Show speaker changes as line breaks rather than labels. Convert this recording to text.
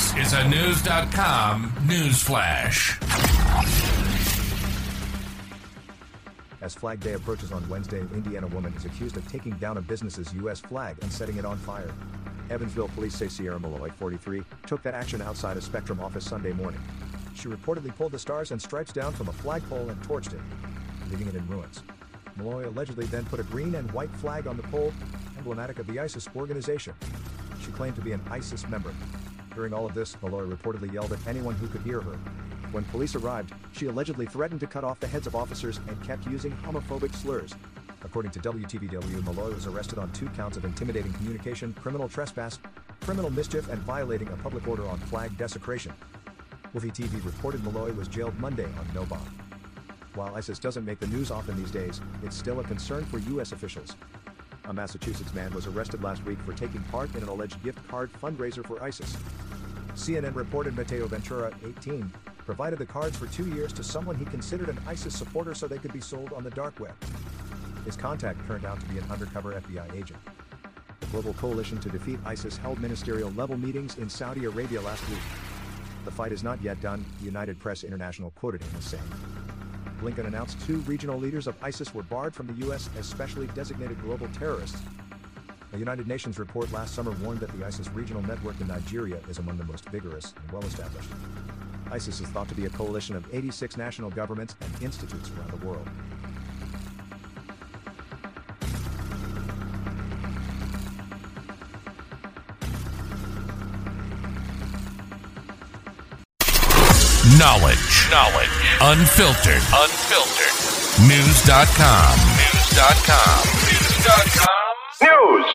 This is a News.com news flash.
As Flag Day approaches on Wednesday, an Indiana woman is accused of taking down a business's U.S. flag and setting it on fire. Evansville police say Sierra Malloy, 43, took that action outside a Spectrum office Sunday morning. She reportedly pulled the stars and stripes down from a flagpole and torched it, leaving it in ruins. Malloy allegedly then put a green and white flag on the pole, emblematic of the ISIS organization. She claimed to be an ISIS member. During all of this, Malloy reportedly yelled at anyone who could hear her. When police arrived, she allegedly threatened to cut off the heads of officers and kept using homophobic slurs. According to WTVW, Malloy was arrested on two counts of intimidating communication, criminal trespass, criminal mischief, and violating a public order on flag desecration. Wolfie TV reported Malloy was jailed Monday on no bond. While ISIS doesn't make the news often these days, it's still a concern for U.S. officials. A Massachusetts man was arrested last week for taking part in an alleged gift card fundraiser for ISIS. CNN reported Mateo Ventura, 18, provided the cards for two years to someone he considered an ISIS supporter so they could be sold on the dark web. His contact turned out to be an undercover FBI agent. The Global Coalition to Defeat ISIS held ministerial level meetings in Saudi Arabia last week. The fight is not yet done, United Press International quoted him as saying. Blinken announced two regional leaders of ISIS were barred from the U.S. as specially designated global terrorists. A United Nations report last summer warned that the ISIS regional network in Nigeria is among the most vigorous and well established. ISIS is thought to be a coalition of 86 national governments and institutes around the world.
Knowledge. Knowledge. Unfiltered. Unfiltered. News.com. News.com. News.com. News.